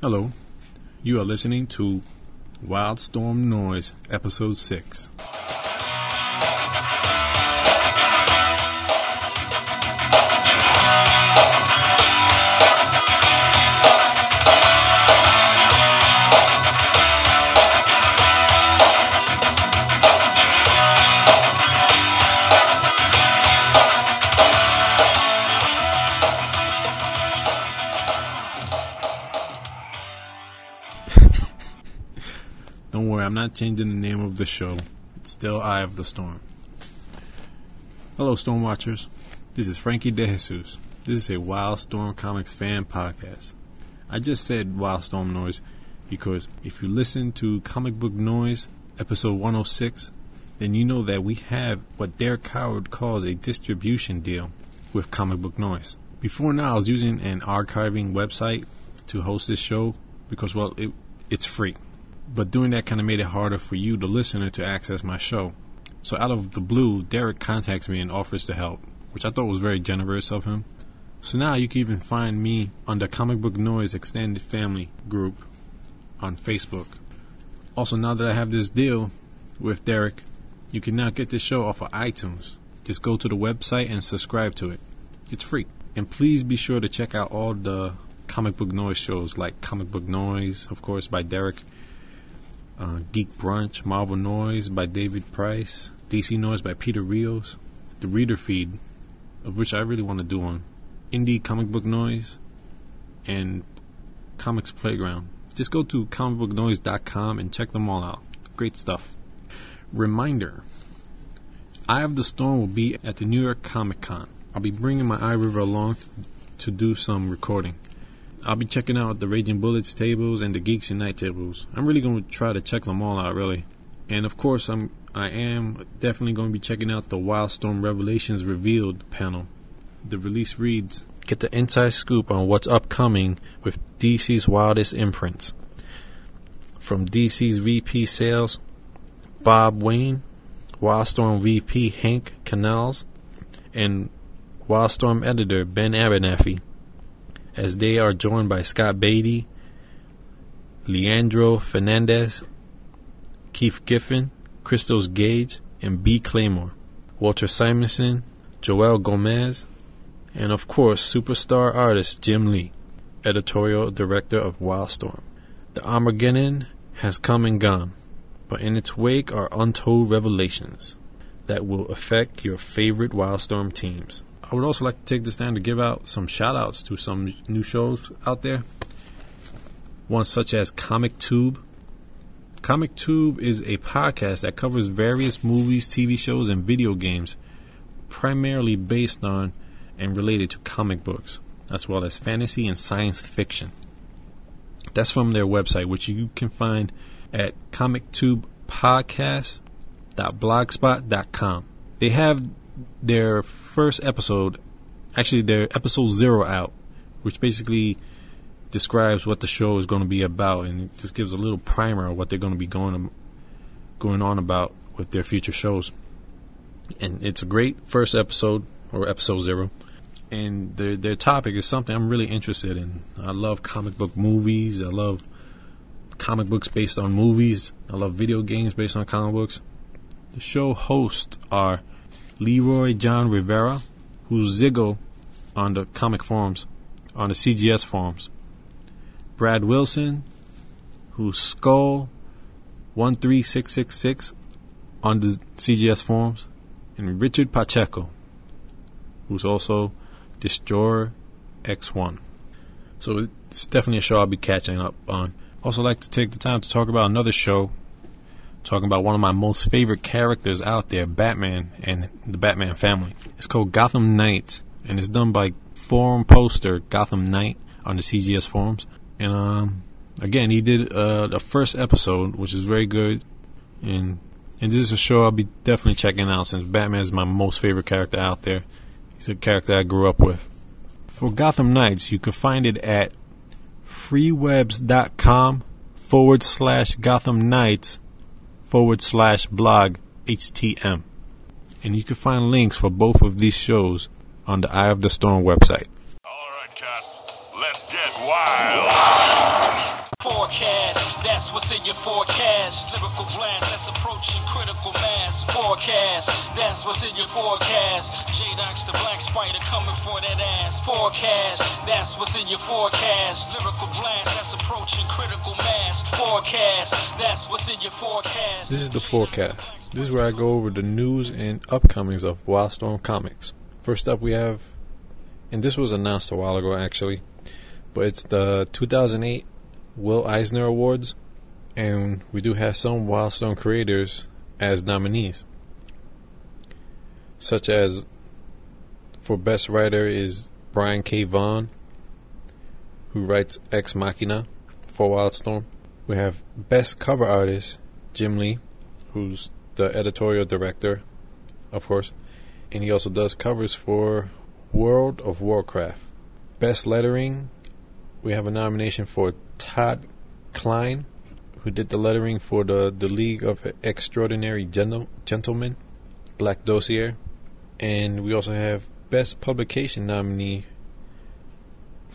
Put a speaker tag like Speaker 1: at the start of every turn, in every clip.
Speaker 1: Hello. You are listening to Wildstorm Noise, Episode 6. I'm not changing the name of the show. It's still Eye of the Storm. Hello, Storm Watchers. This is Frankie De Jesus. This is a Wildstorm Comics fan podcast. I just said Wildstorm Noise because if you listen to Comic Book Noise, episode 106, then you know that we have what Derek Howard calls a distribution deal with Comic Book Noise. Before now, I was using an archiving website to host this show because, well, it, it's free but doing that kind of made it harder for you, the listener, to access my show. So out of the blue, Derek contacts me and offers to help, which I thought was very generous of him. So now you can even find me on the Comic Book Noise Extended Family group on Facebook. Also, now that I have this deal with Derek, you can now get this show off of iTunes. Just go to the website and subscribe to it. It's free. And please be sure to check out all the Comic Book Noise shows, like Comic Book Noise, of course, by Derek uh, Geek Brunch, Marvel Noise by David Price, DC Noise by Peter Rios, the Reader Feed, of which I really want to do one, Indie Comic Book Noise, and Comics Playground. Just go to comicbooknoise.com and check them all out. Great stuff. Reminder Eye of the Storm will be at the New York Comic Con. I'll be bringing my iRiver along to do some recording. I'll be checking out the Raging Bullets tables and the Geeks Unite tables. I'm really going to try to check them all out, really. And of course, I'm I am definitely going to be checking out the Wildstorm Revelations Revealed panel. The release reads: Get the inside scoop on what's upcoming with DC's wildest imprints. From DC's VP sales, Bob Wayne, Wildstorm VP Hank Kanalz, and Wildstorm editor Ben Abernathy as they are joined by Scott Beatty, Leandro Fernandez, Keith Giffen, Christos Gage, and B. Clay Moore, Walter Simonson, Joel Gomez, and of course, superstar artist Jim Lee, editorial director of Wildstorm. The Armageddon has come and gone, but in its wake are untold revelations that will affect your favorite Wildstorm teams. I would also like to take this time to give out some shout outs to some new shows out there. One such as Comic Tube. Comic Tube is a podcast that covers various movies, TV shows, and video games, primarily based on and related to comic books, as well as fantasy and science fiction. That's from their website, which you can find at comictubepodcast.blogspot.com. They have their first episode, actually their episode zero out, which basically describes what the show is going to be about, and it just gives a little primer of what they're going to be going going on about with their future shows. And it's a great first episode or episode zero, and their their topic is something I'm really interested in. I love comic book movies. I love comic books based on movies. I love video games based on comic books. The show hosts are Leroy John Rivera, who's Ziggo on the comic forums, on the CGS forums. Brad Wilson, who's Skull 13666 on the CGS forums. And Richard Pacheco, who's also Destroyer X1. So it's definitely a show I'll be catching up on. Also, like to take the time to talk about another show talking about one of my most favorite characters out there, Batman and the Batman family. It's called Gotham Knights, and it's done by forum poster Gotham Knight on the CGS forums. And um, again, he did uh, the first episode, which is very good, and and this is a show I'll be definitely checking out since Batman is my most favorite character out there. He's a character I grew up with. For Gotham Knights, you can find it at freewebs.com forward slash Gotham Knights forward slash blog HTM. And you can find links for both of these shows on the Eye of the Storm website.
Speaker 2: All right, cats, let's get wild. Forecast, That's what's in your forecast. Lyrical blast that's approaching critical mass. Forecast. That's what's in your forecast. J-Dox the Black Spider coming for that ass. Forecast. That's what's in your forecast. Lyrical blast that's approaching critical mass. Forecast. That's what's in your forecast.
Speaker 1: This is the forecast. This is where I go over the news and upcomings of Wildstorm Comics. First up, we have, and this was announced a while ago actually, but it's the 2008 Will Eisner Awards, and we do have some Wildstorm creators as nominees, such as for Best Writer is Brian K. Vaughan, who writes Ex Machina for Wildstorm. We have Best Cover Artist Jim Lee, who's the editorial director, of course, and he also does covers for World of Warcraft. Best Lettering, we have a nomination for Todd Klein, who did the lettering for the, the League of Extraordinary Gentle, Gentlemen, Black Dossier. And we also have Best Publication nominee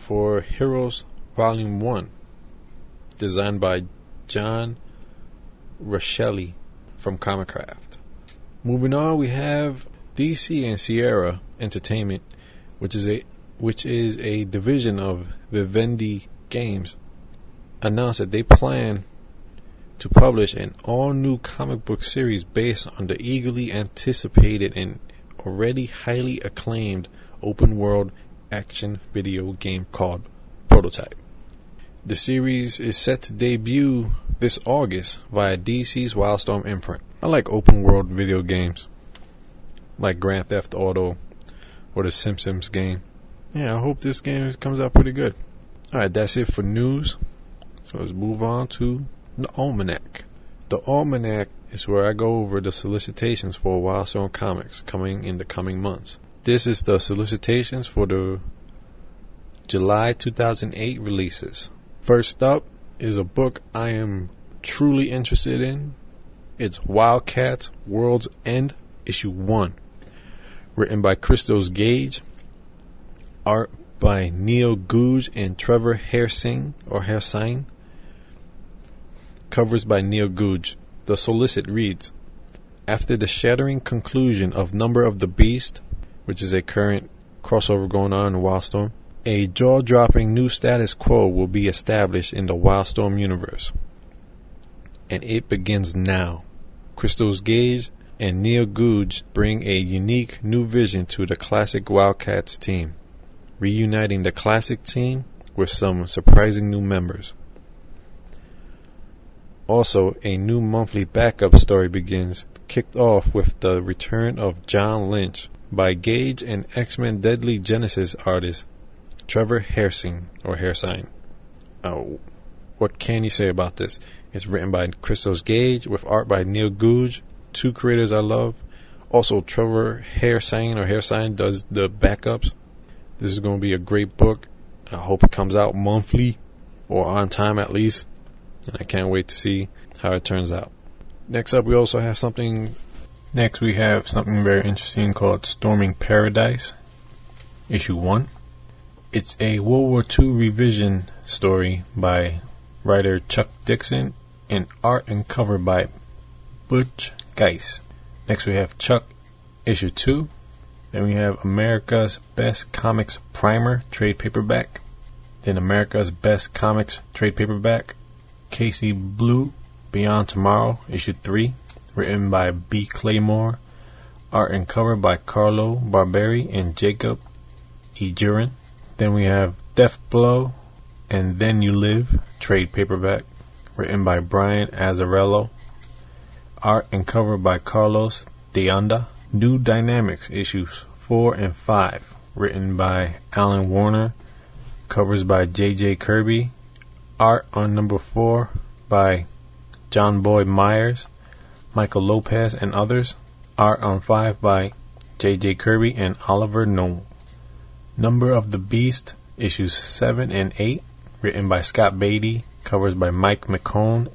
Speaker 1: for Heroes Volume 1, designed by John Roshell from Comicraft. Moving on, we have DC and Sierra Entertainment, which is a which is a division of Vivendi Games, announced that they plan to publish an all-new comic book series based on the eagerly anticipated and already highly acclaimed open-world action video game called Prototype. The series is set to debut this August via DC's Wildstorm imprint. I like open world video games like Grand Theft Auto or the Simpsons game. Yeah, I hope this game comes out pretty good. Alright, that's it for news. So let's move on to the Almanac. The Almanac is where I go over the solicitations for Wildstorm Comics coming in the coming months. This is the solicitations for the July 2008 releases. First up is a book I am truly interested in. It's Wildcats World's End, Issue 1 written by Christos Gage, art by Neil Googe and Trevor Hairsine or Hairsine, covers by Neil Googe. The solicit reads, after the shattering conclusion of Number of the Beast, which is a current crossover going on in Wildstorm, a jaw-dropping new status quo will be established in the Wildstorm universe. And it begins now. Christos Gage and Neil Googe bring a unique new vision to the classic Wildcats team, reuniting the classic team with some surprising new members. Also, a new monthly backup story begins, kicked off with the return of John Lynch by Gage and X-Men Deadly Genesis artist Trevor Hairsine or Hairsine. Oh, what can you say about this? It's written by Christos Gage with art by Neil Googe two creators I love. Also, Trevor Hairsine or Hairsine does the backups. This is going to be a great book. I hope it comes out monthly or on time at least. And I can't wait to see how it turns out. Next up, we also have something. Next, we have something very interesting called Storming Paradise, issue one. It's a World War II revision story by writer Chuck Dixon and art and cover by Butch Guice. Next we have Chuck issue 2. Then we have America's Best Comics Primer trade paperback. Then America's Best Comics trade paperback. Casey Blue Beyond Tomorrow issue 3. Written by B. Clay Moore. Art and cover by Carlo Barberi and Jacob E. Jurin. Then we have Death Blow and Then You Live trade paperback. Written by Brian Azzarello Art and cover by Carlos D'Anda. New Dynamics issues 4 and 5, written by Alan Warner. Covers by J.J. Kirby. Art on number 4 by John Boyd Myers, Michael Lopez, and others. Art on 5 by J.J. Kirby and Oliver Noel. Number of the Beast, issues 7 and 8, written by Scott Beatty, covers by Mike McKone,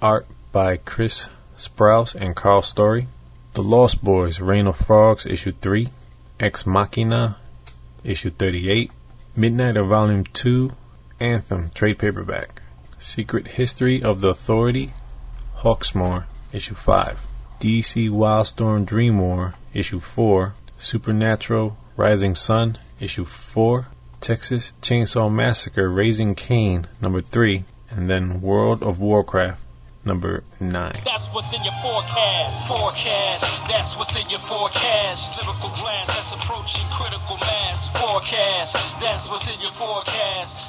Speaker 1: art by Chris Sprouse and Karl Story. The Lost Boys, Reign of Frogs, Issue 3. Ex Machina, Issue 38. Midnighter Volume 2. Anthem, Trade Paperback. Secret History of the Authority, Hawksmoor, Issue 5. DC Wildstorm Dream War, Issue 4. Supernatural Rising Sun, Issue 4. Texas Chainsaw Massacre Raising Cain, number 3. And then World of Warcraft, number 9.
Speaker 2: That's what's in your forecast. Forecast. That's what's in your forecast. Lyrical glance that's approaching critical mass. Forecast. That's what's in your forecast.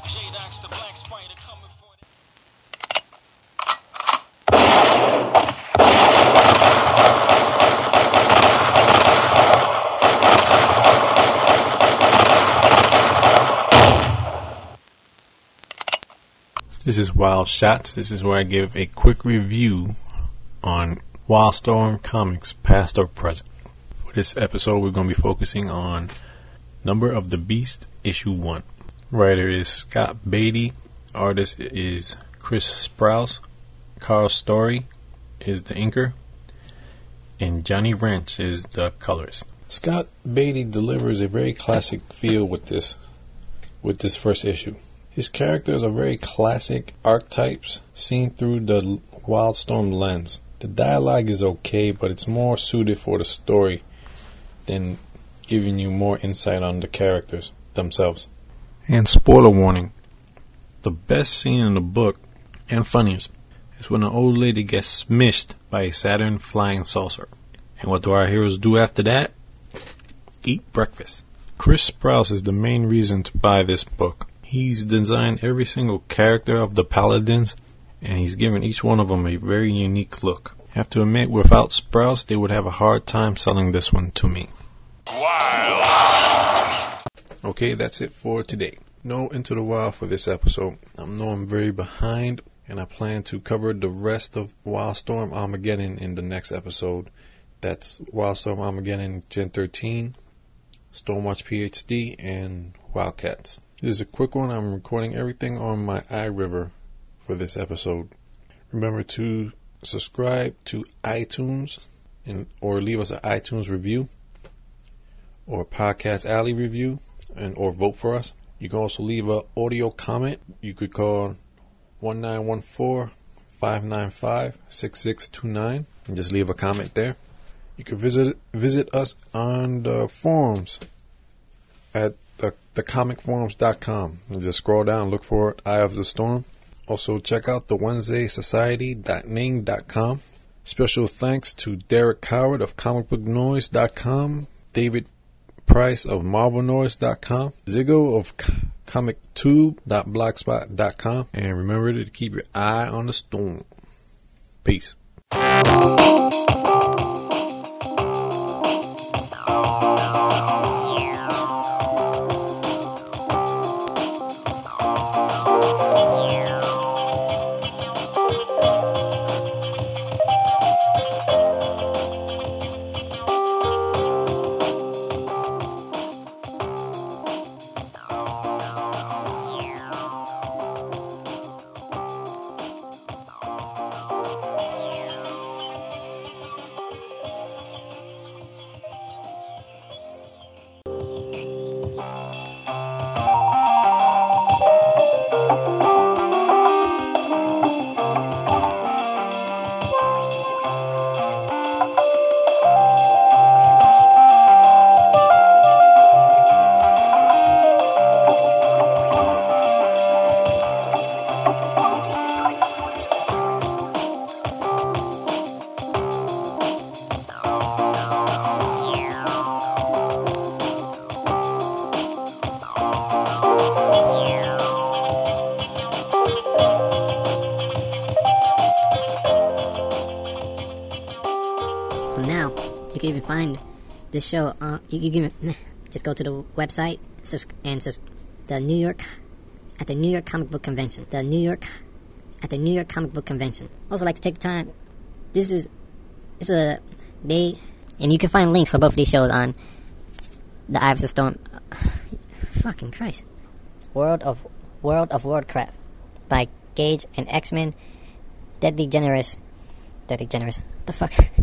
Speaker 1: This is Wild Shots. This is where I give a quick review on Wildstorm Comics, past or present. For this episode, we're going to be focusing on Number of the Beast, Issue 1. Writer is Scott Beatty. Artist is Chris Sprouse. Karl Story is the inker. And Johnny Rench is the colorist. Scott Beatty delivers a very classic feel with this with this first issue. His characters are very classic archetypes seen through the Wildstorm lens. The dialogue is okay, but it's more suited for the story than giving you more insight on the characters themselves. And spoiler warning the best scene in the book, and funniest, is when an old lady gets smished by a Saturn flying saucer. And what do our heroes do after that? Eat breakfast. Chris Sprouse is the main reason to buy this book. He's designed every single character of the Paladins, and he's given each one of them a very unique look. I have to admit, without Sprouse, they would have a hard time selling this one to me. Okay, that's it for today. No Into the Wild for this episode. I know I'm very behind, and I plan to cover the rest of Wildstorm Armageddon in the next episode. That's Wildstorm Armageddon Gen 13, Stormwatch PhD, and Wildcats. This is a quick one. I'm recording everything on my iRiver for this episode. Remember to subscribe to iTunes and or leave us an iTunes review or podcast alley review and or vote for us. You can also leave a audio comment. You could call 1914-595-6629 and just leave a comment there. You can visit visit us on the forums at the thecomicforums.com and just scroll down look for Eye of the Storm. Also check out the Wednesday Society.ning.com. Special thanks to Derek Howard of comicbooknoise.com, David Price of MarvelNoise.com, Ziggo of ComicTube.blogspot.com, and remember to keep your eye on the storm. Peace.
Speaker 3: This show on. You, you can just go to the website and the New York at the New York Comic Book Convention. The New York at the New York Comic Book Convention. Also, like to take time. This is is a they, and you can find links for both of these shows on the Eye of Storm. Fucking Christ! World of World of Warcraft by Gage and X Men. Deadly Generous. Deadly Generous. What the fuck?